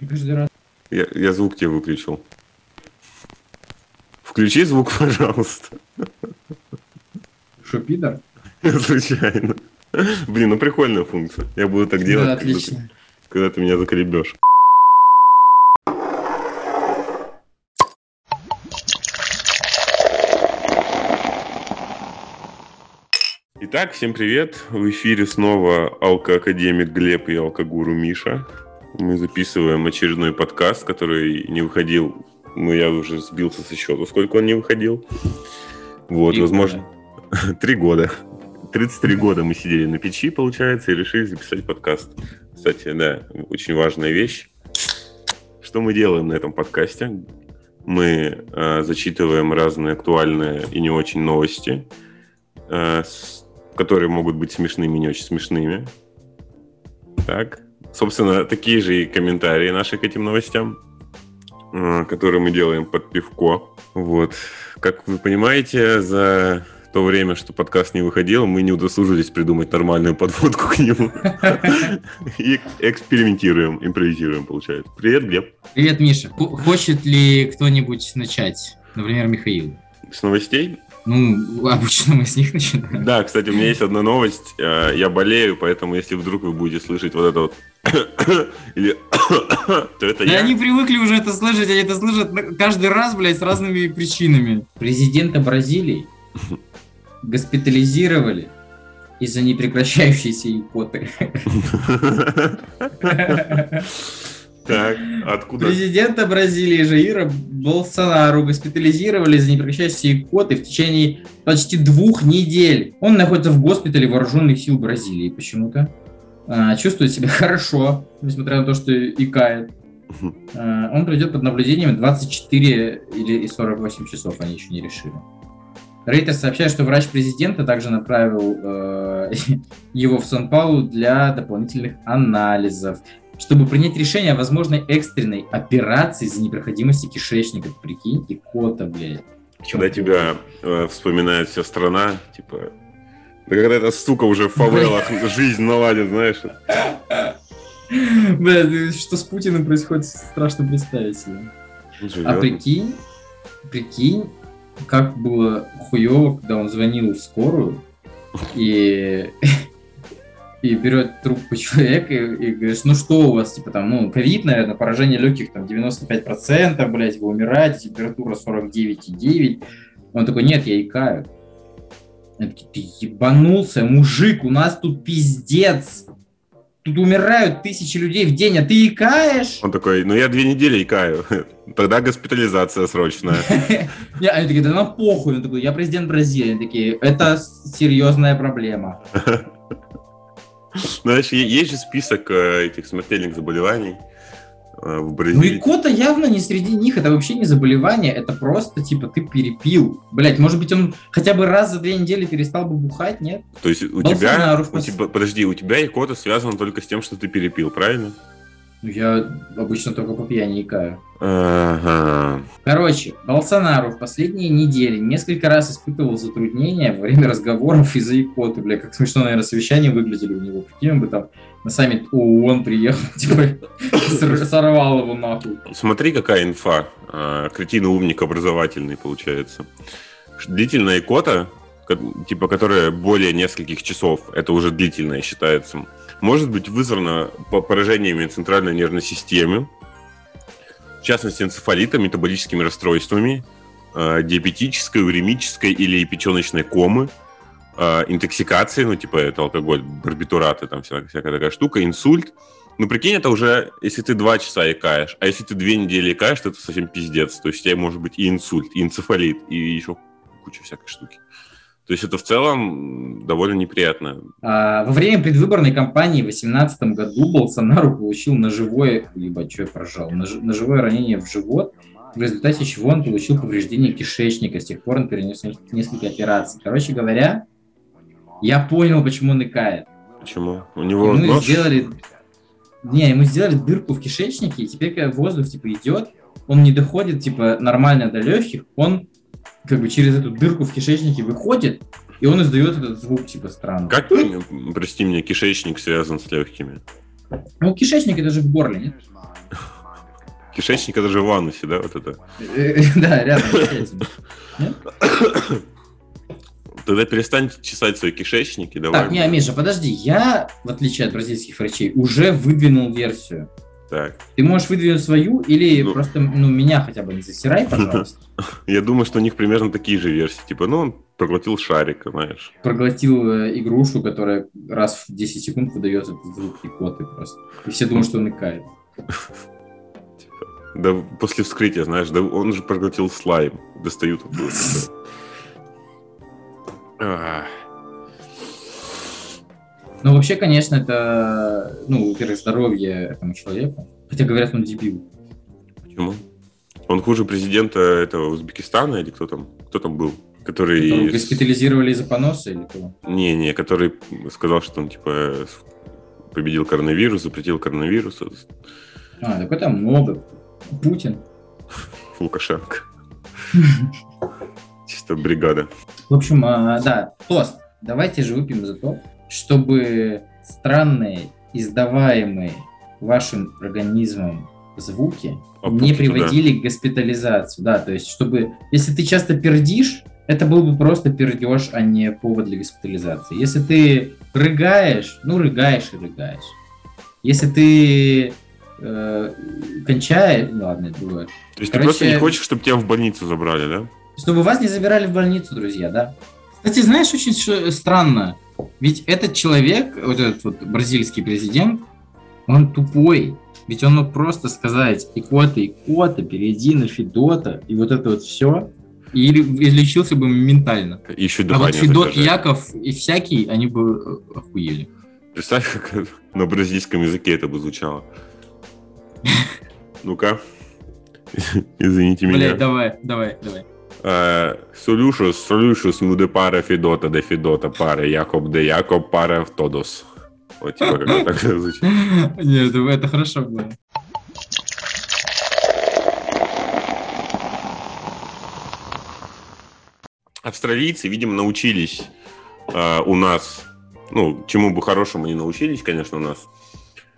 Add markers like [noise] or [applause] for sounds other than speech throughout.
Каждый раз. Я, я звук тебе выключил. Включи звук, [laughs] пожалуйста. Что, пидор? Случайно. Блин, ну прикольная функция. Я буду так делать, Да, когда, ты, отлично. когда ты меня заколебешь. Итак, всем привет. В эфире снова алкоакадемик Глеб и алкогуру Миша. Мы записываем очередной подкаст, который не выходил. Ну, я уже сбился со счету, сколько он не выходил. Вот, Три возможно, [laughs] три года. 33 года мы сидели на печи, получается, и решили записать подкаст. Кстати, да, очень важная вещь. Что мы делаем на этом подкасте? Мы э, зачитываем разные актуальные и не очень новости, э, с- которые могут быть смешными и не очень смешными. Так. Собственно, такие же и комментарии наши к этим новостям, э, которые мы делаем под пивко. Вот. Как вы понимаете, за то время, что подкаст не выходил, мы не удосужились придумать нормальную подводку к нему. И экспериментируем, импровизируем, получается. Привет, Глеб. Привет, Миша. Хочет ли кто-нибудь начать? Например, Михаил. С новостей? Ну, обычно мы с них начинаем. Да, кстати, у меня есть одна новость. Э, Я болею, поэтому если вдруг вы будете слышать вот это вот или [coughs] то это Да я. они привыкли уже это слышать, они это слышат каждый раз, блядь, с разными причинами. Президента Бразилии [laughs] госпитализировали из-за непрекращающейся икоты. [laughs] Так, откуда? Президента Бразилии Жаира Болсонару госпитализировали из-за непрекращающейся икоты в течение почти двух недель. Он находится в госпитале вооруженных сил Бразилии почему-то. А, чувствует себя [laughs] хорошо, несмотря на то, что икает. А, он пройдет под наблюдением 24 или 48 часов, они еще не решили. Рейтер сообщает, что врач президента также направил э, [laughs] его в Сан-Паулу для дополнительных анализов, чтобы принять решение о возможной экстренной операции за непроходимости кишечника. Прикинь, икота, блядь. Когда тебя э, вспоминает вся страна, типа... Да когда эта сука уже в фавелах жизнь наладит, знаешь. Бля, что с Путиным происходит, страшно представить себе. живет. А прикинь, прикинь, как было хуево, когда он звонил в скорую и, [laughs] и берет трубку человека и, и говоришь, ну что у вас, типа там, ну, ковид, наверное, поражение легких там 95%, блядь, вы умираете, температура 49,9. Он такой, нет, я икаю. Ты ебанулся, мужик, у нас тут пиздец. Тут умирают тысячи людей в день, а ты икаешь? Он такой, ну я две недели икаю. [laughs] Тогда госпитализация срочная. [laughs] Они такие, да нам похуй. Он такой, я президент Бразилии. Они такие, это серьезная проблема. [laughs] Знаешь, е- есть же список э, этих смертельных заболеваний э, в Ну Бразилии. икота явно не среди них, это вообще не заболевание, это просто, типа, ты перепил. Блять, может быть, он хотя бы раз за две недели перестал бы бухать, нет? То есть у тебя, Болсонару в у тебя, подожди, у тебя икота связана только с тем, что ты перепил, правильно? Ну, я обычно только по пьяни икаю. Ага. Короче, Болсонару в последние недели несколько раз испытывал затруднения во время разговоров из-за икоты. Бля, как смешно, наверное, совещания выглядели у него. Прикинь, он бы там на саммит ООН приехал, [laughs] типа, сор- сорвал его нахуй. Смотри, какая инфа. А, Кретин умник образовательный, получается. Длительная икота, ко- типа, которая более нескольких часов, это уже длительная считается, может быть вызвана по- поражениями центральной нервной системы, в частности, энцефалитом, метаболическими расстройствами, э, диабетической, уремической или печеночной комы, э, интоксикацией, ну, типа, это алкоголь, барбитураты, там вся- всякая такая штука, инсульт. Ну, прикинь, это уже, если ты два часа икаешь, а если ты две недели икаешь, то это совсем пиздец. То есть у тебя может быть и инсульт, и энцефалит, и еще куча всякой штуки. То есть это в целом довольно неприятно. А, во время предвыборной кампании в 2018 году Болсонару получил ножевое, либо что я прожал, нож- ножевое ранение в живот, в результате чего он получил повреждение кишечника. С тех пор он перенес несколько операций. Короче говоря, я понял, почему он икает. Почему? У него Ему нож... сделали... Не, ему сделали дырку в кишечнике, и теперь, когда воздух, типа, идет, он не доходит, типа, нормально до легких, он, как бы, через эту дырку в кишечнике выходит, и он издает этот звук, типа, странный. Как, прости меня, кишечник связан с легкими? Ну, кишечник это же в горле, нет? Кишечник это же в анусе, да, вот это? [laughs] Да, рядом с? Тогда перестань чесать свои кишечники, давай. Так, не, Миша, подожди, я, в отличие от бразильских врачей, уже выдвинул версию. Так, Ты можешь выдвинуть свою или Ну. просто, ну, меня хотя бы не засирай, [laughs] пожалуйста. я думаю, что у них примерно такие же версии. Типа, ну, он проглотил шарик, знаешь. Проглотил э, игрушу, которая раз в 10 секунд выдает этот звук икоты просто. И все думают, что он икает. [laughs] Да после вскрытия, знаешь, да он же проглотил слайм. Достают оттуда. [laughs] Ну, вообще, конечно, это, ну, во-первых, здоровье этому человеку. Хотя говорят, он дебил. Почему? Он хуже президента этого Узбекистана или кто там? Кто там был? Который... Которого госпитализировали из-за поноса или кого? Не-не, который сказал, что он, типа, победил коронавирус, запретил коронавирус. А, так это много. Путин. [laughs] Лукашенко. [laughs] Чисто бригада. В общем, а, да, тост. Давайте же выпьем за то, чтобы странные, издаваемые вашим организмом звуки А не приводили к госпитализации. Да, то есть, чтобы, если ты часто пердишь, это был бы просто пердеж, а не повод для госпитализации. Если ты рыгаешь, ну рыгаешь и рыгаешь. Если ты э, кончаешь, ну, ладно, это другое. То есть Короче- ты просто не хочешь, чтобы тебя в больницу забрали, да? Чтобы вас не забирали в больницу, друзья, да? Кстати, знаешь, очень странно. Ведь этот человек, вот этот вот бразильский президент, он тупой. Ведь он мог просто сказать икота, икота, перейди на Федота, и вот это вот все. И излечился бы моментально. Еще а вот Федот, задержать. Яков и всякий, они бы э, охуели. Представь, как [laughs] на бразильском языке это бы звучало. Ну-ка. [laughs] Извините меня. Блять, давай, давай, давай. Е, Солюшус, солюшус, муде паре Федота, де Федота паре, Якоб де Якоб паре в Тодос. Вот типа как так звучит. Нет, это хорошо было. Австралийцы, видимо, научились э, у нас, ну, чему бы хорошему они научились, конечно, у нас.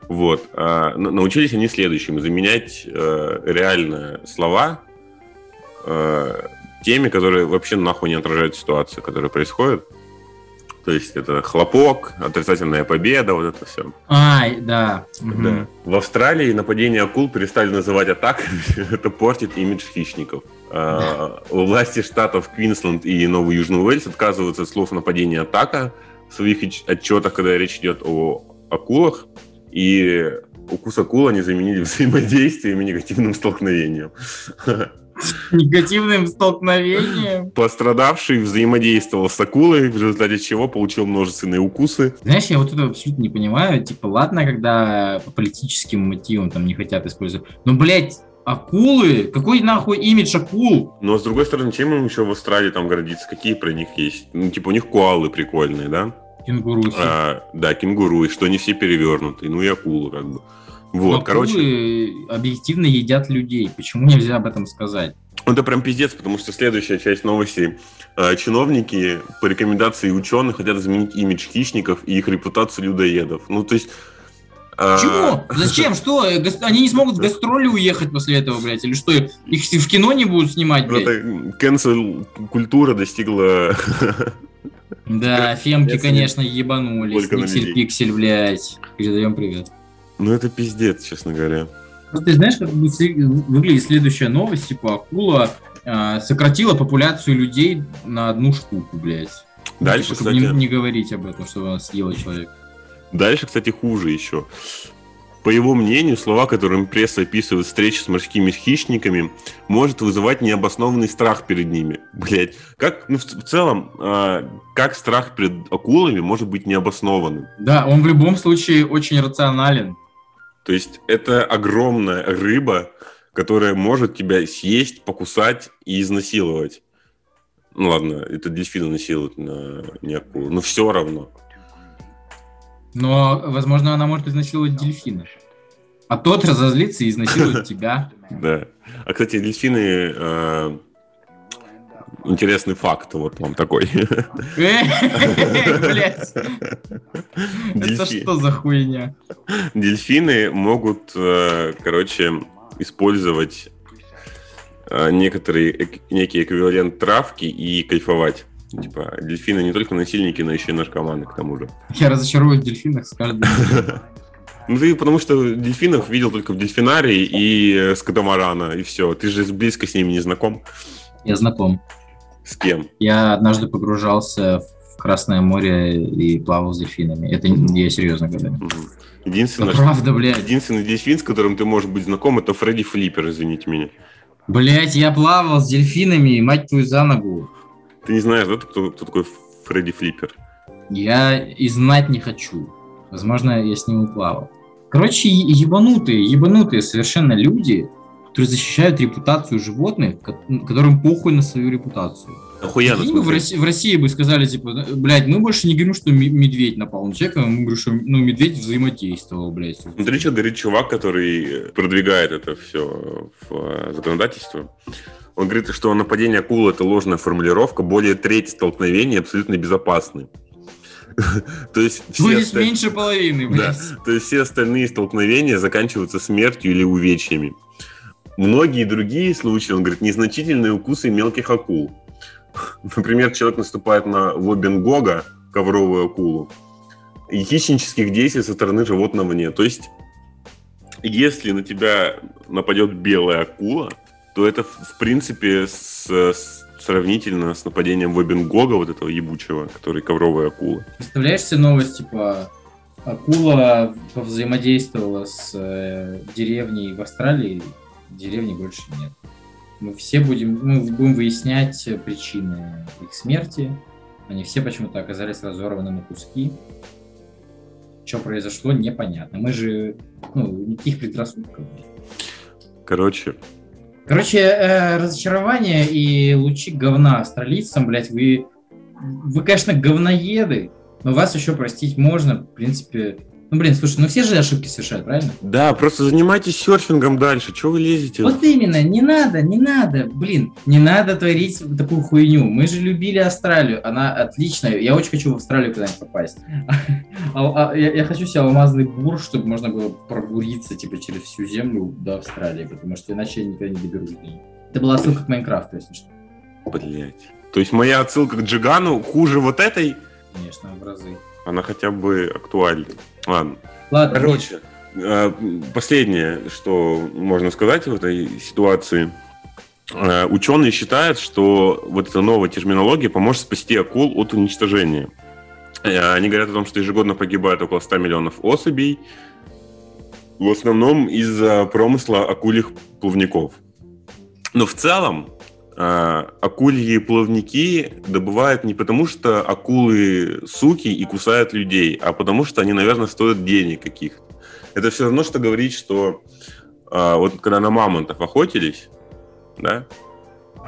Вот. э, на- научились они следующему. Заменять э, реально слова э, теми, которые вообще нахуй не отражают ситуацию, которая происходит. То есть это хлопок, отрицательная победа, вот это все. Ай, да. Да. В Австралии нападение акул перестали называть атаками. [laughs] Это портит имидж хищников. А, Власти штатов Квинсленд и Новый Южный Уэльс отказываются от слов нападение атака в своих отч- отчетах, когда речь идет о акулах. И укус акул они заменили [laughs] взаимодействием и негативным столкновением. [laughs] Негативным столкновением. Пострадавший взаимодействовал с акулой, в результате чего получил множественные укусы. Знаешь, я вот это абсолютно не понимаю. Типа, ладно, когда по политическим мотивам там не хотят использовать. Но, блядь, акулы? Какой нахуй имидж акул? Но с другой стороны, чем им еще в Австралии там гордиться? Какие про них есть? Ну, типа у них коалы прикольные, да? Кенгуру. А, да, кенгуру, и что они все перевернутые, ну и акулу как бы. Вот, короче, Акулы объективно едят людей. Почему нельзя об этом сказать? ну, это прям пиздец, потому что следующая часть новости. А, чиновники по рекомендации ученых хотят изменить имидж хищников и их репутацию людоедов. Ну, то есть... а, Чего? Зачем? Что? Э, Они не смогут в гастроли уехать после этого, блядь? Или что? Их в кино не будут снимать, блядь? Это cancel культура достигла... Да, [laughs] фемки, конечно, ебанулись. людей. Никсель-пиксель, блядь. Передаем привет. Ну, это пиздец, честно говоря. Просто ты знаешь, как выглядит следующая новость, типа акула а, сократила популяцию людей на одну штуку, блядь. Ну, Дальше, типа, чтобы кстати... не, не говорить об этом, что она съела человек. Дальше, кстати, хуже еще. По его мнению, слова, которым пресса описывает встречи с морскими хищниками, может вызывать необоснованный страх перед ними. Блять, как, ну, в, в целом, а, как страх перед акулами может быть необоснованным? Да, он в любом случае очень рационален. То есть это огромная рыба, которая может тебя съесть, покусать и изнасиловать. Ну ладно, это дельфины насилуют, на, не акулу, но все равно. Но, возможно, она может изнасиловать дельфина. А тот разозлится и изнасилует тебя. [laughs] Да. А, кстати, дельфины... э, интересный факт вот вам такой. [laughs] Это что за хуйня? Дельфины могут, э, короче, использовать э, некоторый, некий эквивалент травки и кайфовать. Типа, дельфины не только насильники, но еще и наркоманы, к тому же. Я разочаруюсь в дельфинах с каждым. [laughs] Ну, ты потому что дельфинов видел только в дельфинарии и с катамарана, и все. Ты же близко с ними не знаком. Я знаком. С кем? Я однажды погружался в Красное море и плавал с дельфинами. Это я серьезно говорю. Единственное, Это правда, блядь. единственный дельфин, с которым ты можешь быть знаком, это Фредди Флиппер, извините меня. Блять, я плавал с дельфинами, мать твою за ногу. Ты не знаешь, да, кто, кто такой Фредди Флиппер? Я и знать не хочу. Возможно, я с ним и плавал. Короче, ебанутые, ебанутые совершенно люди, которые защищают репутацию животных, ко- которым похуй на свою репутацию. Охуенно, бы в. России, в России бы сказали, типа, блядь, мы больше не говорим, что ме- медведь напал на человека, мы говорим, что ну, медведь взаимодействовал, блядь. Смотри, что говорит чувак, который продвигает это все в э, законодательство. Он говорит, что нападение акулы – это ложная формулировка, более треть столкновений абсолютно безопасны. [laughs] То есть все есть меньше половины, Да. блядь. То есть все остальные столкновения заканчиваются смертью или увечьями. Многие другие случаи, он говорит, незначительные укусы мелких акул. Например, человек наступает на лоббингога, ковровую акулу, и хищнических действий со стороны животного нет. То есть, если на тебя нападет белая акула, то это, в принципе, с- с- сравнительно с нападением лоббингога, вот этого ебучего, который ковровая акула. Представляешь себе новость, типа, акула взаимодействовала с э, деревней в Австралии, деревни больше нет. Мы все будем, мы будем выяснять причины их смерти. Они все почему-то оказались разорваны на куски. Что произошло, непонятно. Мы же, ну, никаких предрассудков. нет. Короче, Короче, э, разочарование и лучи говна австралийцам, блядь, вы, вы, конечно, говноеды, но вас еще простить можно, в принципе. Ну, блин, слушай, ну все же ошибки совершают, правильно? Да, просто занимайтесь серфингом дальше. Чего вы лезете? Вот именно, не надо, не надо, блин, не надо творить такую хуйню. Мы же любили Австралию, она отличная. Я очень хочу в Австралию когда-нибудь попасть. [laughs] А- а- Я я хочу себе алмазный бур, чтобы можно было пробуриться типа через всю землю до Австралии, потому что иначе я никогда не доберусь. Это была ссылка к Майнкрафту, если что. Блять. То есть моя отсылка к Джигану хуже вот этой, Конечно, в разы. она хотя бы актуальна. Ладно. Ладно, Короче, э, последнее, что можно сказать в этой ситуации. Э, Ученые считают, что вот эта новая терминология поможет спасти акул от уничтожения. Э, Они говорят о том, что ежегодно погибает около 100 миллионов особей, в основном из-за промысла акульих плавников. Но в целом акульи плавники добывают не потому, что акулы суки и кусают людей, а потому что они, наверное, стоят денег каких-то. Это все равно, что говорить, что э, вот когда на мамонтов охотились, да,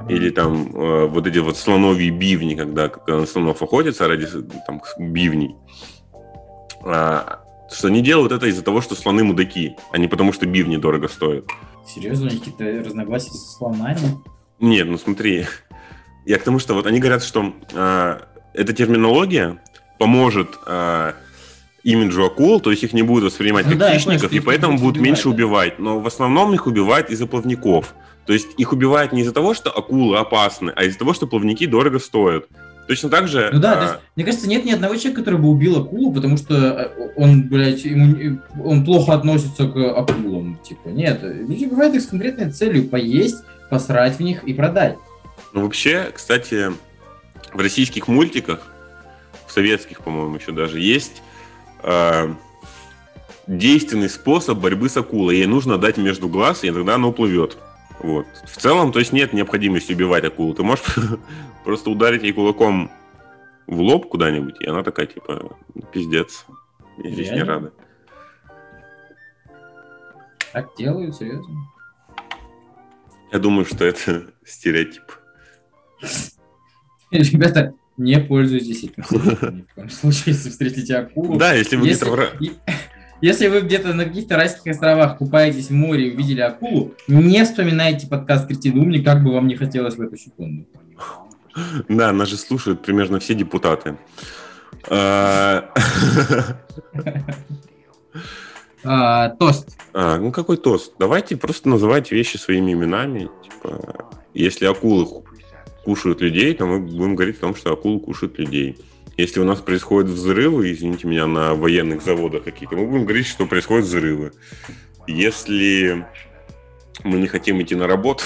или там э, вот эти вот слоновьи бивни, когда, когда на слонов охотятся ради там, бивней, а, что они делают это из-за того, что слоны мудаки, а не потому, что бивни дорого стоят. Серьезно, у них какие-то разногласия со слонами? Нет, ну смотри, я к тому, что вот они говорят, что э, эта терминология поможет э, имиджу акул, то есть их не будут воспринимать Ну как да, хищников, и поэтому будут убивать, меньше да. убивать. Но в основном их убивают из-за плавников. То есть их убивают не из-за того, что акулы опасны, а из-за того, что плавники дорого стоят. Точно так же... Ну да, э, то есть, мне кажется, нет ни одного человека, который бы убил акулу, потому что э, он, блядь, ему, он плохо относится к акулам. Типа, нет, люди убивают их с конкретной целью поесть, посрать в них и продать. Ну, вообще, кстати, в российских мультиках, в советских, по-моему, еще даже есть э, действенный способ борьбы с акулой. Ей нужно дать между глаз, и тогда она уплывет. Вот. В целом, то есть нет необходимости убивать акулу. Ты можешь [laughs] просто ударить ей кулаком в лоб куда-нибудь, и она такая, типа, пиздец. Я здесь не рада. Так делают, серьезно. Я думаю, что это [laughs] стереотип. [laughs] Ребята, не пользуйтесь этим ни в коем случае, если встретите акулу. Да, если вы Если, где-то... [laughs] если вы где-то на каких-то райских островах купаетесь в море и увидели акулу, не вспоминайте подкаст «Кретин умник», как бы вам не хотелось в эту секунду. Да, нас же слушают примерно все депутаты. А, тост. А, ну какой тост? Давайте просто называть вещи своими именами. Типа, если акулы кушают людей, то мы будем говорить о том, что акулы кушают людей. Если у нас происходят взрывы, извините меня, на военных заводах какие-то, мы будем говорить, что происходят взрывы. Если мы не хотим идти на работу,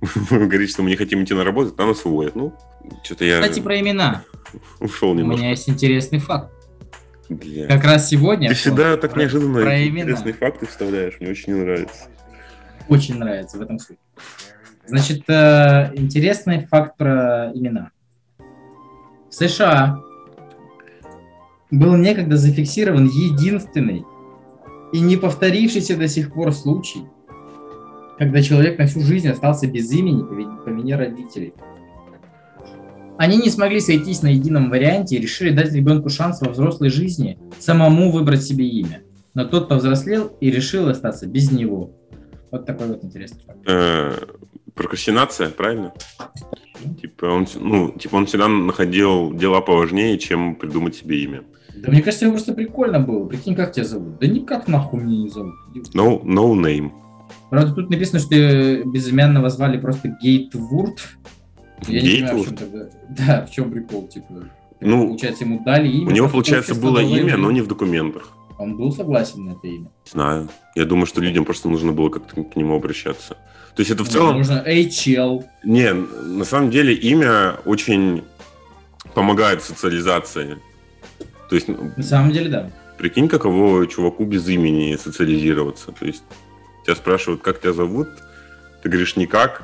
[laughs] будем говорить, что мы не хотим идти на работу, то нас уволят. Ну, что-то я... Кстати, про имена. [laughs] Ушел немножко. У меня есть интересный факт. Бля. Как раз сегодня... Ты всегда так про- неожиданно про интересные имена. факты вставляешь, мне очень нравится. Очень нравится в этом суть. Значит, э, интересный факт про имена. В США был некогда зафиксирован единственный и не повторившийся до сих пор случай, когда человек на всю жизнь остался без имени по вине родителей. Они не смогли сойтись на едином варианте и решили дать ребенку шанс во взрослой жизни самому выбрать себе имя. Но тот повзрослел и решил остаться без него. Вот такой вот интересный факт. Э, прокрастинация, правильно? Типа он, ну, типа он всегда находил дела поважнее, чем придумать себе имя. Да мне кажется, ему просто прикольно было. Прикинь, как тебя зовут? Да никак нахуй меня не зовут. No, no name. Правда, тут написано, что э, безымянного звали просто Гейтвурд. Я не понимаю, в чем тогда... [laughs] Да, в чем прикол, типа. Ну, получается, ему дали имя. У него, получается, было имя, но не в документах. Он был согласен на это имя. Не знаю. Я думаю, что людям просто нужно было как-то к нему обращаться. То есть это в Ну, целом... Нужно HL. Не, на самом деле имя очень помогает в социализации. То есть, ну, На самом деле, да. прикинь, каково чуваку без имени социализироваться. То есть тебя спрашивают, как тебя зовут, ты говоришь никак,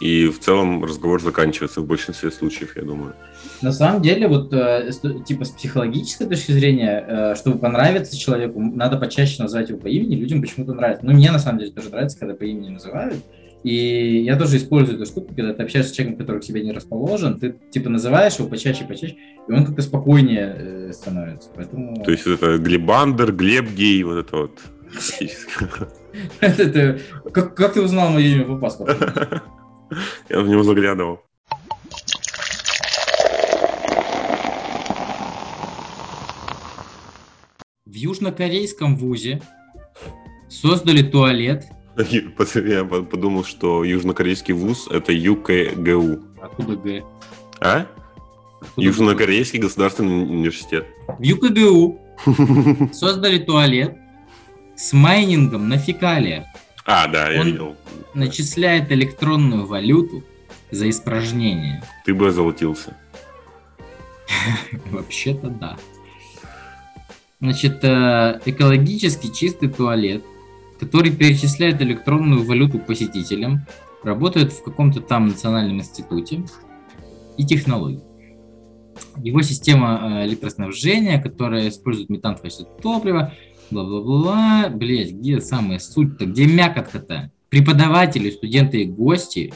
и в целом разговор заканчивается в большинстве случаев, я думаю. На самом деле, вот э, типа с психологической точки зрения, э, чтобы понравиться человеку, надо почаще называть его по имени, людям почему-то нравится. Ну, мне на самом деле тоже нравится, когда по имени называют. И я тоже использую эту штуку, когда ты общаешься с человеком, который к тебе не расположен, ты типа называешь его почаще, почаще, и он как-то спокойнее э, становится. Поэтому То есть вот это Глебандер, Глеб Гей, вот это вот. [laughs] как ты узнал мое имя по паспорту? [laughs] [laughs] Я в него заглядывал. В южнокорейском вузе создали туалет. Я подумал, что южнокорейский вуз это ЮКГУ. Откуда Г? А? Откуда Южнокорейский государственный университет. В ЮКГУ [laughs] создали туалет с майнингом на фекалиях. А, да, я Он- видел. Начисляет электронную валюту за испражнение. Ты бы озолотился. [laughs] Вообще-то да. Значит, э, экологически чистый туалет, который перечисляет электронную валюту посетителям, работает в каком-то там национальном институте и технологий. Его система э, электроснабжения, которая использует метан в качестве топлива, бла-бла-бла. Блять, где самая суть-то? Где мякотка-то? Преподаватели, студенты и гости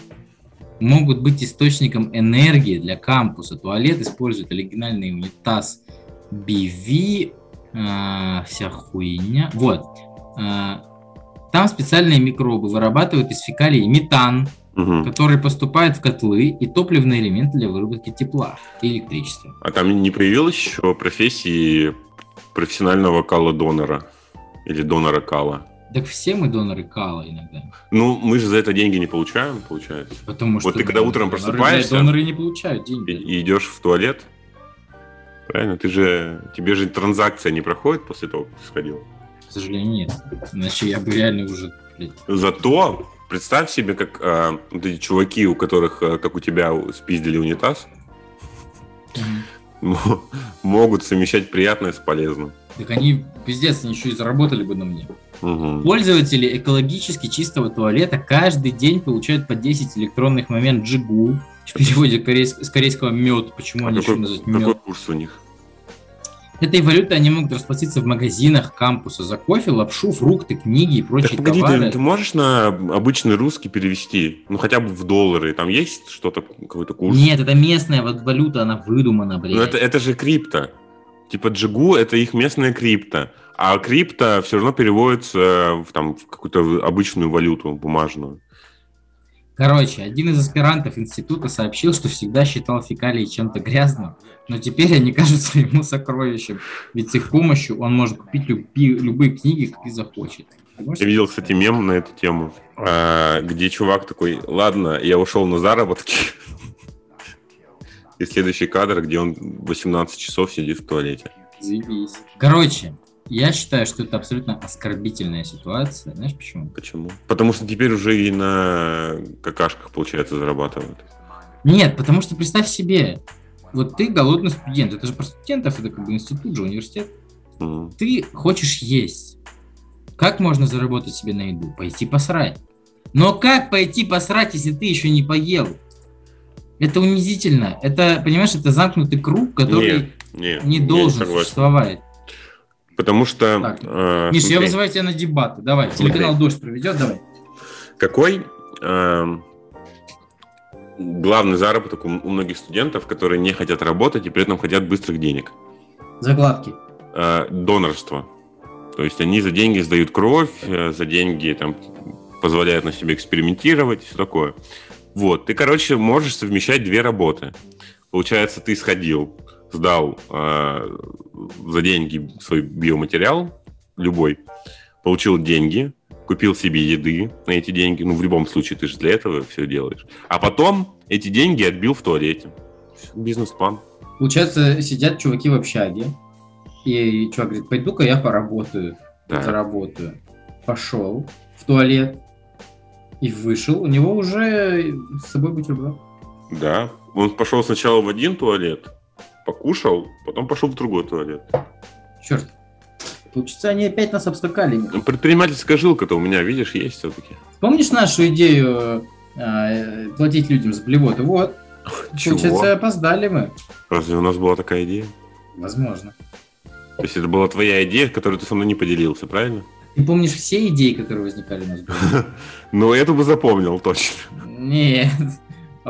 могут быть источником энергии для кампуса. Туалет использует оригинальный унитаз BV, а, вся хуйня. Вот. А, там специальные микробы вырабатывают из фекалий метан, Мгм. который поступает в котлы и топливный элемент для выработки тепла и электричества. А там не появилось еще профессии профессионального кала-донора? Или донора кала? Так все мы доноры кала иногда. Ну, мы же за это деньги не получаем, получается. Потому что Вот ты когда утром доноры- просыпаешься- Доноры не получают деньги. и идешь в туалет. Правильно? Ты же... Тебе же транзакция не проходит после того, как ты сходил. К сожалению, нет. Иначе я бы реально уже... блядь, Зато представь себе, как а, вот эти чуваки, у которых, а, как у тебя, спиздили унитаз, мгм. Мо- [laughs] могут совмещать приятное с полезным. Так они, пиздец, они еще и заработали бы на мне. Мгм. Пользователи экологически чистого туалета каждый день получают по 10 электронных момент джигу. В переводе корейс- с корейского мед. Почему А они какой, еще называют какой мед? курс у них? Этой валютой они могут расплатиться в магазинах кампуса за кофе, лапшу, фрукты, книги и Так прочие погоди, товары. ты, ты можешь на обычный русский перевести? Ну, хотя бы в доллары. Там есть что-то, какой-то курс? Нет, это местная валюта, она выдумана, блядь. Ну, это, это же крипто. Типа джигу это их местная крипто. А крипто все равно переводится в, там, в какую-то обычную валюту бумажную. Короче, один из аспирантов института сообщил, что всегда считал фекалии чем-то грязным, но теперь они кажутся ему сокровищем, ведь с их помощью он может купить люби, любые книги, какие захочет. Я видел, кстати, мем на эту тему, а, где чувак такой, ладно, я ушел на заработки, и следующий кадр, где он 18 часов сидит в туалете. Заебись. Короче, я считаю, что это абсолютно оскорбительная ситуация. Знаешь почему? Почему? Потому что теперь уже и на какашках, получается, зарабатывают. Нет, потому что представь себе, вот ты голодный студент, это же про студентов, это как бы институт же, университет. Mm. Ты хочешь есть. Как можно заработать себе на еду? Пойти посрать. Но как пойти посрать, если ты еще не поел? Это унизительно. Это, понимаешь, это замкнутый круг, который нет, нет, не должен существовать. Потому что... Э, Миша, я вызываю тебя на дебаты. Давай, телеканал «Дождь» проведет, давай. Какой э, главный заработок у, у многих студентов, которые не хотят работать и при этом хотят быстрых денег? Закладки. Э, донорство. То есть они за деньги сдают кровь, э, за деньги там, позволяют на себе экспериментировать и все такое. Вот, ты, короче, можешь совмещать две работы. Получается, ты сходил, сдал э, за деньги свой биоматериал, любой, получил деньги, купил себе еды на эти деньги, ну, в любом случае, ты же для этого все делаешь. А потом эти деньги отбил в туалете. Бизнес-план. Получается, сидят чуваки в общаге, и чувак говорит, пойду-ка я поработаю, да. заработаю. Пошел в туалет и вышел, у него уже с собой бутерброд. Да, он пошел сначала в один туалет, покушал, потом пошел в другой туалет. Черт. Получится, они опять нас обскакали. Ну, предпринимательская жилка-то у меня, видишь, есть все-таки. Помнишь нашу идею э, платить людям за блевоты? Вот. [laughs] Чего? Получается, опоздали мы. Разве у нас была такая идея? Возможно. То есть это была твоя идея, которую ты со мной не поделился, правильно? Ты помнишь все идеи, которые возникали у нас? [laughs] Ну, эту бы запомнил точно. Нет.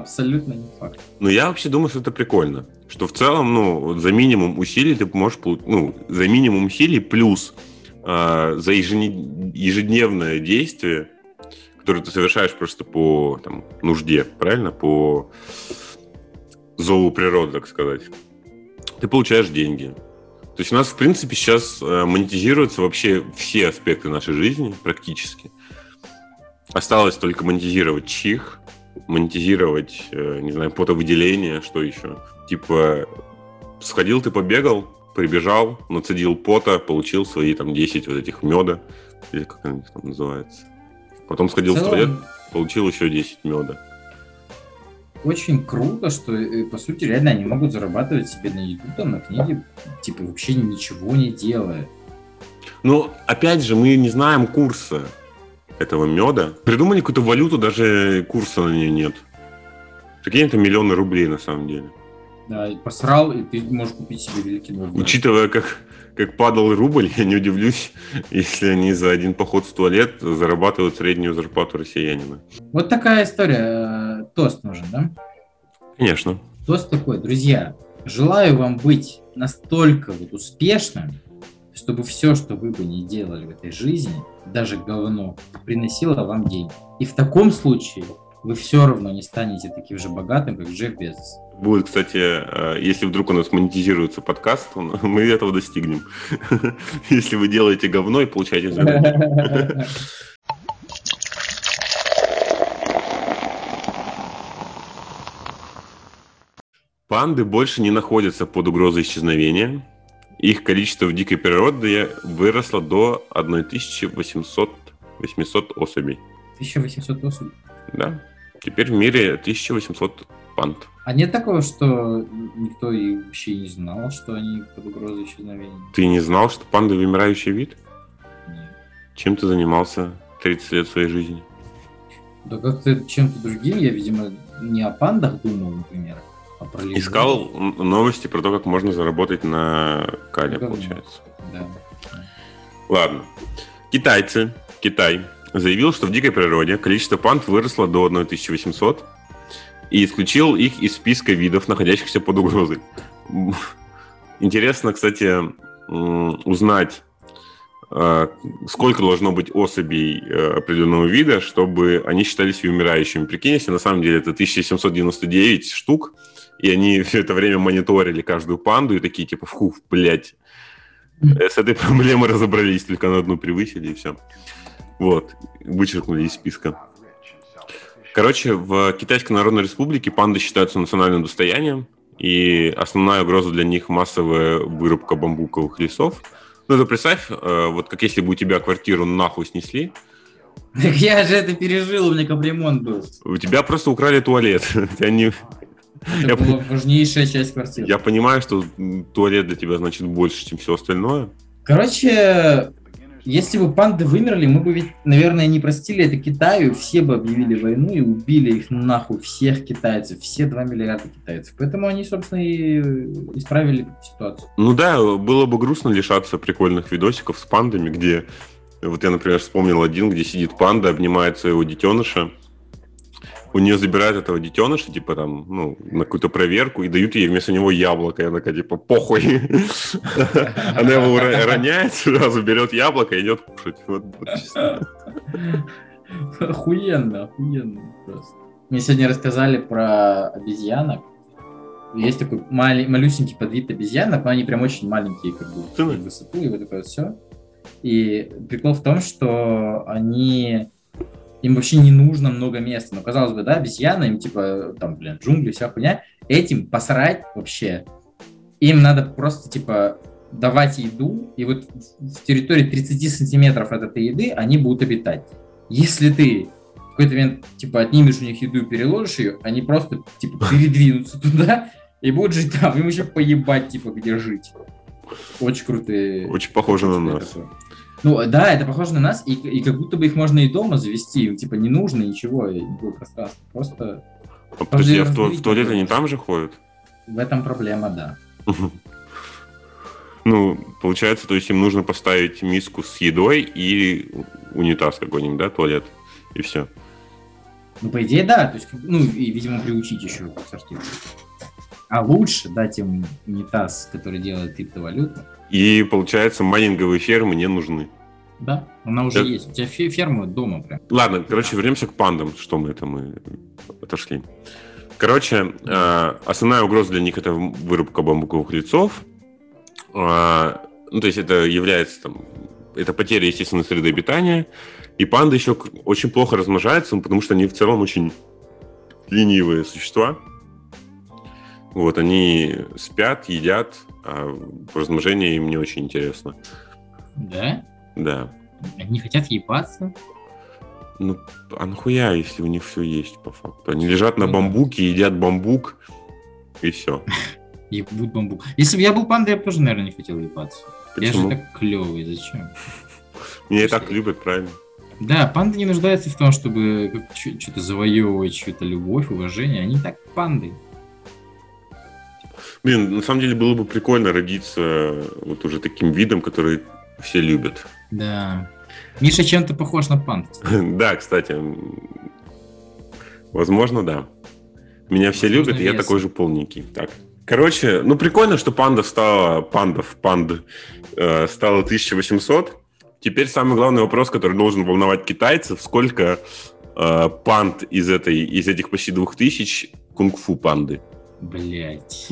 Абсолютно не факт. Ну, я вообще думаю, что это прикольно. Что в целом, ну, за минимум усилий ты можешь, ну, за минимум усилий плюс э, за ежедневное действие, которое ты совершаешь просто по там, нужде, правильно? По зову природы, так сказать. Ты получаешь деньги. То есть у нас, в принципе, сейчас э, монетизируются вообще все аспекты нашей жизни практически. Осталось только монетизировать чих, монетизировать, э, не знаю, потовыделение, что еще. Типа, сходил ты побегал, прибежал, нацедил пота, получил свои там 10 вот этих меда, или как они там называется. Потом сходил в, в туалет, получил еще 10 меда. Очень круто, что, э, по сути, реально они могут зарабатывать себе на еду, там, на книге, типа, вообще ничего не делая. Но, опять же, мы не знаем курса этого меда. Придумали какую-то валюту, даже курса на нее нет. Прикинь, это миллионы рублей на самом деле. Да, и посрал, и ты можешь купить себе великий нож. Учитывая, как, как падал рубль, [laughs] я не удивлюсь, если они за один поход в туалет зарабатывают среднюю зарплату россиянина. Вот такая история. Тост нужен, да? Конечно. Тост такой, друзья, желаю вам быть настолько вот успешным, чтобы все, что вы бы не делали в этой жизни, даже говно, приносило вам деньги. И в таком случае вы все равно не станете таким же богатым, как Джефф Безос. Будет, кстати, э, если вдруг у нас монетизируется подкаст, [laughs] мы этого достигнем. [laughs] Если вы делаете говно и получаете задачи. [laughs] Панды больше не находятся под угрозой исчезновения. Их количество в дикой природе выросло до 1800 800 особей. 1800 особей? Да. Теперь в мире 1800 панд. А нет такого, что никто и вообще не знал, что они под угрозой исчезновения? Ты не знал, что панды вымирающий вид? Нет. Чем ты занимался 30 лет своей жизни? Да как-то чем-то другим. Я, видимо, не о пандах думал, например, Искал новости про то, как можно заработать на Кале, да, получается. Да. Ладно. Китайцы, Китай, заявил, что в дикой природе количество панд выросло до 1800 и исключил их из списка видов, находящихся под угрозой. Интересно, кстати, узнать, э, сколько должно быть особей э, определенного вида, чтобы они считались вымирающими. Прикинь, если на самом деле это 1799 штук, и они [laughs] все это время мониторили каждую панду и такие типа, фу, блядь, с этой [laughs] проблемой разобрались, только на одну превысили и все. Вот, вычеркнули из списка. Короче, в Китайской Народной Республике панды считаются национальным достоянием, и основная угроза для них массовая вырубка бамбуковых лесов. Ну, это представь, э, вот как если бы у тебя квартиру нахуй снесли. Так я же это пережил, у меня капремонт был. У тебя просто украли туалет. [laughs] Это не... я... была важнейшая часть квартиры. Я понимаю, что туалет для тебя значит больше, чем все остальное. Короче, если бы панды вымерли, мы бы ведь, наверное, не простили это Китаю, все бы объявили войну и убили их нахуй, всех китайцев, все 2 миллиарда китайцев. Поэтому они, собственно, и исправили ситуацию. Ну да, было бы грустно лишаться прикольных видосиков с пандами, где... Вот я, например, вспомнил один, где сидит панда, обнимает своего детеныша, у нее забирают этого детеныша, типа там, ну, на какую-то проверку, и дают ей вместо него яблоко. И она такая, типа, похуй. [laughs] Она его роняет, сразу берет яблоко и идет кушать. Охуенно, охуенно просто. Мне сегодня рассказали про обезьянок. Есть такой мал- малюсенький подвид обезьянок, но они прям очень маленькие, как бы, в высоту, и вот такое все. И прикол в том, что они им вообще не нужно много места. Но, казалось бы, да, обезьяна, им типа, там, блин, джунгли, вся хуйня. Этим посрать вообще. Им надо просто, типа, давать еду, и вот в территории 30 сантиметров от этой еды они будут обитать. Если ты в какой-то момент, типа, отнимешь у них еду и переложишь ее, они просто, типа, [laughs] передвинутся туда и будут жить там. Им еще поебать, типа, где жить. Очень крутые. Очень похоже на нас. Такое. Ну, да, это похоже на нас, и, и как будто бы их можно и дома завести, типа, не нужно ничего, никакого пространства, просто... А, подожди, а в, ту, в туалет они там же ходят? В этом проблема, да. [laughs] Ну, получается, то есть им нужно поставить миску с едой и унитаз какой-нибудь, да, туалет, и все. Ну, по идее, да, то есть, ну, и, видимо, приучить еще к сортиру. А лучше дать им унитаз, который делает криптовалюту, и, получается, майнинговые фермы не нужны. Да, она уже да. есть. У тебя ферма дома прям. Ладно, короче, вернемся к пандам. Что мы это мы отошли. Короче, э, основная угроза для них это вырубка бамбуковых лицов. Э, ну, то есть это является там, это потеря естественной среды обитания. И панды еще очень плохо размножаются, потому что они в целом очень ленивые существа. Вот, они спят, едят, а размножение им не очень интересно. Да? Да. Они хотят ебаться? Ну, а нахуя, если у них все есть, по факту? Они лежат на ну бамбуке, едят бамбук, и все. Ебут [laughs] бамбук. Если бы я был пандой, я бы тоже, наверное, не хотел ебаться. Почему? Я же так клевый, зачем? [laughs] Меня и так любят, правильно? Да, панды не нуждаются в том, чтобы что-то завоевывать, чью-то любовь, уважение. Они так панды. Блин, на самом деле было бы прикольно родиться вот уже таким видом, который все любят. Да. Миша чем-то похож на панд. [laughs] Да, кстати. Возможно, да. Меня все любят, и я такой же полненький. Так. Короче, ну прикольно, что панда стала, пандов, панд э, стало 1800. Теперь самый главный вопрос, который должен волновать китайцев, сколько э, панд из, этой, из этих почти двух тысяч кунг-фу панды? Блять.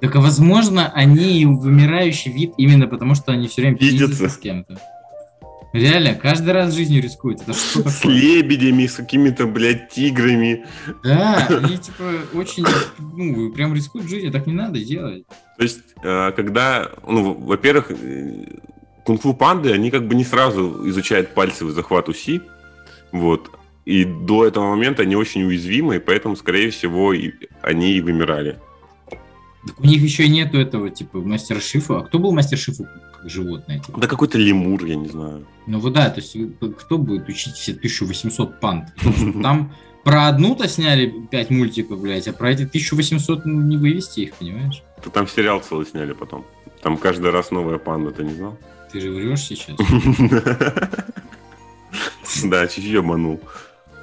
Только, возможно, они вымирающий вид именно потому, что они все время видятся с кем-то. Реально, каждый раз жизнью рискуют. Это что такое? С лебедями, с какими-то, блядь, тиграми. Да, они, типа, очень, ну, прям рискуют жизнью, так не надо делать. То есть, э, когда, ну, во-первых, э, кунг-фу панды, они как бы не сразу изучают пальцевый захват УСИ, вот, и до этого момента они очень уязвимы, и поэтому, скорее всего, и они и вымирали. Так у них еще и нету этого, типа, мастера шифа. А кто был мастер шифа как животное? Типа? Да какой-то лемур, я не знаю. Ну вот да, то есть кто будет учить все 1800 панд? Там про одну-то сняли 5 мультиков, блядь, а про эти 1800 ну, не вывести их, понимаешь? То там сериал целый сняли потом. Там каждый раз новая панда, ты не знал? Ты же врешь сейчас? [laughs] Да, чуть-чуть обманул.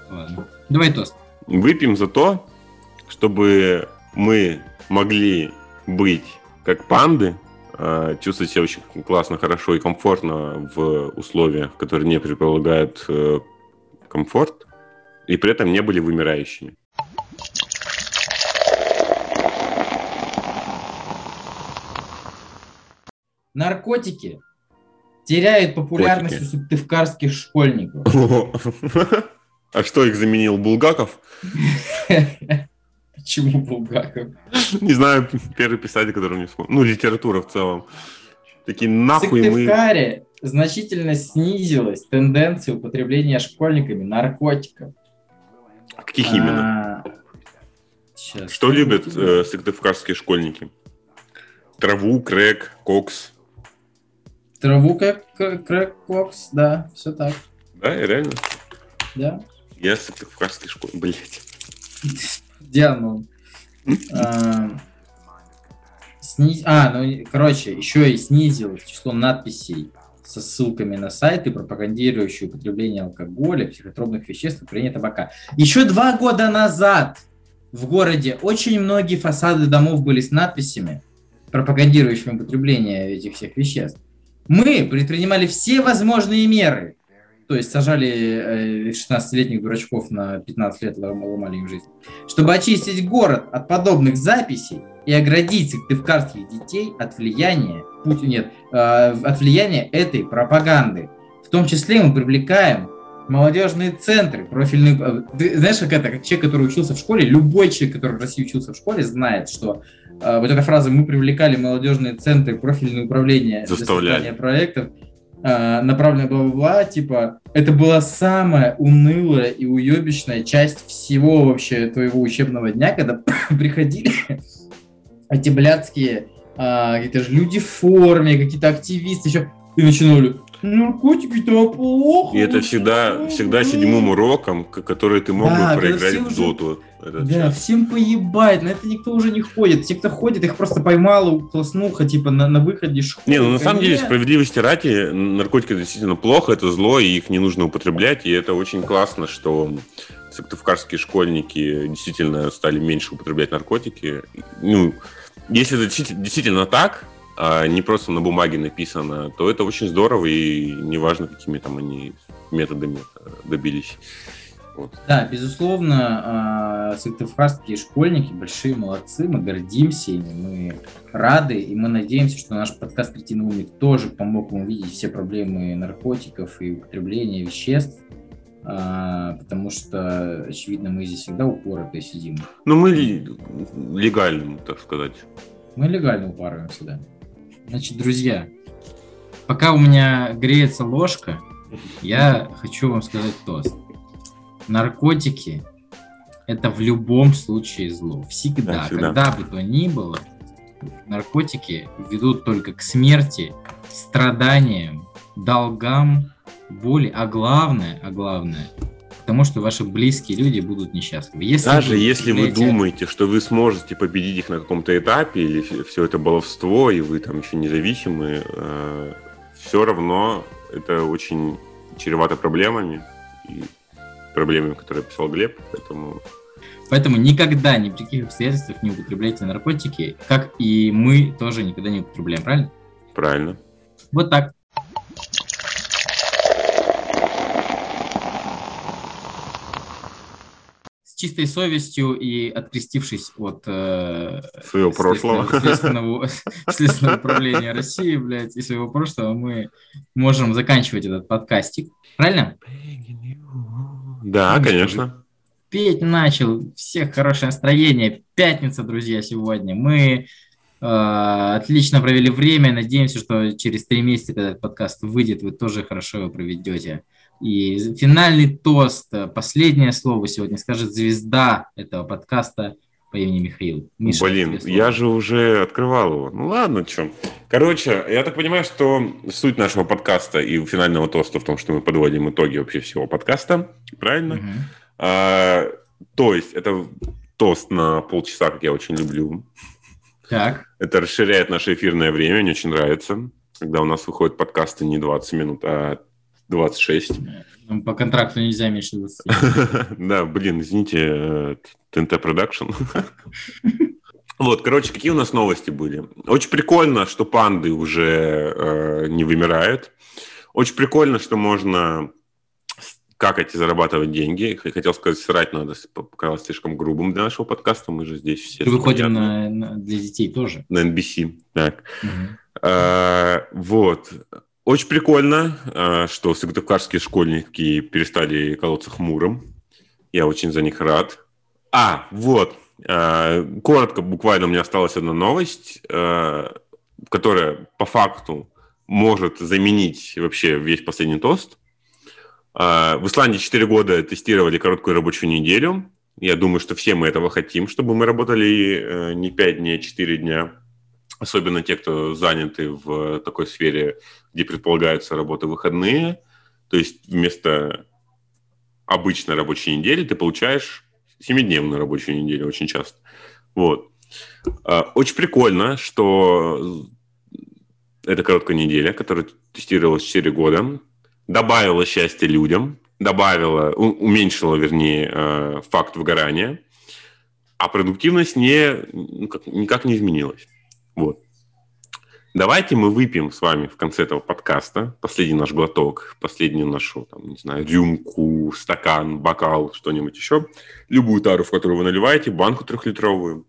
Ладно. Давай тост. Выпьем за то, чтобы мы могли быть как панды, э, чувствовать себя очень классно, хорошо и комфортно в условиях, которые не предполагают э, комфорт, и при этом не были вымирающими. Наркотики теряют популярность Котики. у сыктывкарских школьников. [laughs] А что их заменил Булгаков? [laughs] Почему Булгаков? Не знаю, первый писатель, который мне вспомнил. Ну, литература в целом. Такие В нахуй мы... Сыктывкаре значительно снизилась тенденция употребления школьниками наркотиков. Каких именно? А. Что любят э, сыктывкарские школьники? Траву, крэк, кокс. Траву как к- крэк кокс, да, все так, Да, реально? да. Я сыктывкарский школьник. Блять. Диану. А, сни- А, ну, короче, еще и снизилось число надписей со ссылками на сайты, пропагандирующие употребление алкоголя, психотропных веществ и курение табака. Еще два года назад в городе очень многие фасады домов были с надписями, пропагандирующими употребление этих всех веществ. Мы предпринимали все возможные меры. То есть сажали э, 16-летних дурачков на 15 лет, лом- ломали им жизнь. Чтобы очистить город от подобных записей и оградить сыктывкарских детей от влияния, путь, нет, э, от влияния этой пропаганды. В том числе мы привлекаем молодежные центры, профильные... э, Ты знаешь, как это, как человек, который учился в школе, любой человек, который в России учился в школе, знает, что э, вот эта фраза «мы привлекали молодежные центры, профильные управления для Заставляли. создания проектов», э, направленная бла-бла-бла, типа, это была самая унылая и уебищная часть всего вообще твоего учебного дня, когда [laughs] приходили эти блядские а, какие-то же люди в форме, какие-то активисты еще, и начинали, наркотики-то плохо. И это всегда, всегда седьмым уроком, который ты мог Да, бы проиграть в уже- доту. этот Да, час. всем поебать, на это никто уже не ходит. Те, кто ходит, их просто поймала класснуха, типа, на, на выходе школы. Не, ну на самом деле, Нет. справедливости ради, наркотики действительно плохо, это зло, и их не нужно употреблять, и это очень классно, что сыктывкарские школьники действительно стали меньше употреблять наркотики. Ну, если это действительно так, а не просто на бумаге написано, то это очень здорово, и неважно, какими там они методами э, добились. Вот. Да, безусловно, а, сыктывкарские школьники большие молодцы, мы гордимся ими, мы рады, и мы надеемся, что наш подкаст «Кретиновый умник» тоже помог вам увидеть все проблемы наркотиков и употребления веществ, а, потому что, очевидно, мы здесь всегда упоротые сидим. Ну, мы легальным, так сказать. Мы легально упарываемся, да. Значит, друзья, пока у меня греется ложка, я хочу вам сказать тост. Наркотики – это в любом случае зло. Всегда, Да, всегда. когда бы то ни было, наркотики ведут только к смерти, страданиям, долгам, боли, а главное, а главное, тому, что ваши близкие люди будут несчастливы. Если Даже вы если вы думаете, что вы сможете победить их на каком-то этапе, или все это баловство, и вы там еще независимы, все равно это очень чревато проблемами, и проблемами, которые писал Глеб, поэтому Поэтому никогда, ни при каких обстоятельствах не употребляйте наркотики, как и мы тоже никогда не употребляем, правильно? правильно. Вот так. С чистой совестью и открестившись от э, Своего прошлого. [laughs] следственного, следственного управления России, блядь, и своего прошлого, мы можем заканчивать этот подкастик. Правильно? Да, Ну, конечно. петь начал. Всех хорошее настроение. Пятница, друзья, сегодня. Мы э, отлично провели время. Надеемся, что через три месяца, когда этот подкаст выйдет, вы тоже хорошо его проведете. И финальный тост, э, последнее слово сегодня скажет звезда этого подкаста по имени Михаил. Миша, Блин, я же уже открывал его. Ну ладно, что. Короче, я так понимаю, что суть нашего подкаста и финального тоста в том, что мы подводим итоги вообще всего подкаста. Правильно? Мгм. А, то есть, это тост на полчаса, как я очень люблю. Так, Это расширяет наше эфирное время, мне очень нравится. Когда у нас выходят подкасты не 20 минут, а 26. ну, по контракту нельзя меньше 20. [laughs] Да, блин, извините, э, ТНТ Production. [laughs] Вот, короче, какие у нас новости были? Очень прикольно, что панды уже э, не вымирают. Очень прикольно, что можно какать и зарабатывать деньги. Хотел сказать, срать надо, показалось слишком грубым для нашего подкаста. Мы же здесь все... Выходим на, на, для детей тоже. На NBC, так. Угу. А, вот. Очень прикольно, а, что сыктывкарские школьники перестали колоться хмурым. Я очень за них рад. А, вот. А, коротко, буквально у меня осталась одна новость, а, которая по факту может заменить вообще весь последний тост. В Исландии 4 года тестировали короткую рабочую неделю. Я думаю, что все мы этого хотим, чтобы мы работали э, не 5 дней, а 4 дня особенно те, кто заняты в такой сфере, где предполагаются работы выходные. То есть вместо обычной рабочей недели ты получаешь семидневную рабочую неделю очень часто. Вот. А, очень прикольно, что эта короткая неделя, которая тестировалась 4 года, добавила счастье людям, добавила, уменьшила, вернее, э, факт выгорания, а продуктивность не, ну, никак не изменилась. Вот. Давайте мы выпьем с вами в конце этого подкаста последний наш глоток, последнюю нашу, там, не знаю, рюмку, стакан, бокал, что-нибудь еще. Любую тару, в которую вы наливаете, банку трехлитровую.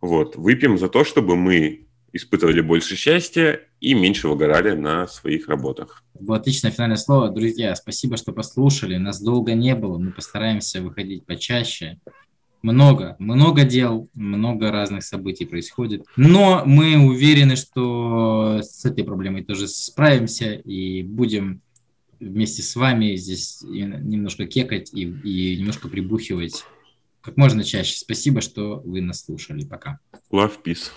Вот. Выпьем за то, чтобы мы испытывали больше счастья и меньше выгорали на своих работах. Было отличное финальное слово. Друзья, спасибо, что послушали. Нас долго не было. Мы постараемся выходить почаще много, много дел, много разных событий происходит. Но мы уверены, что с этой проблемой тоже справимся и будем вместе с вами здесь немножко кекать и, и немножко прибухивать как можно чаще. Спасибо, что вы нас слушали. Пока. Love, peace.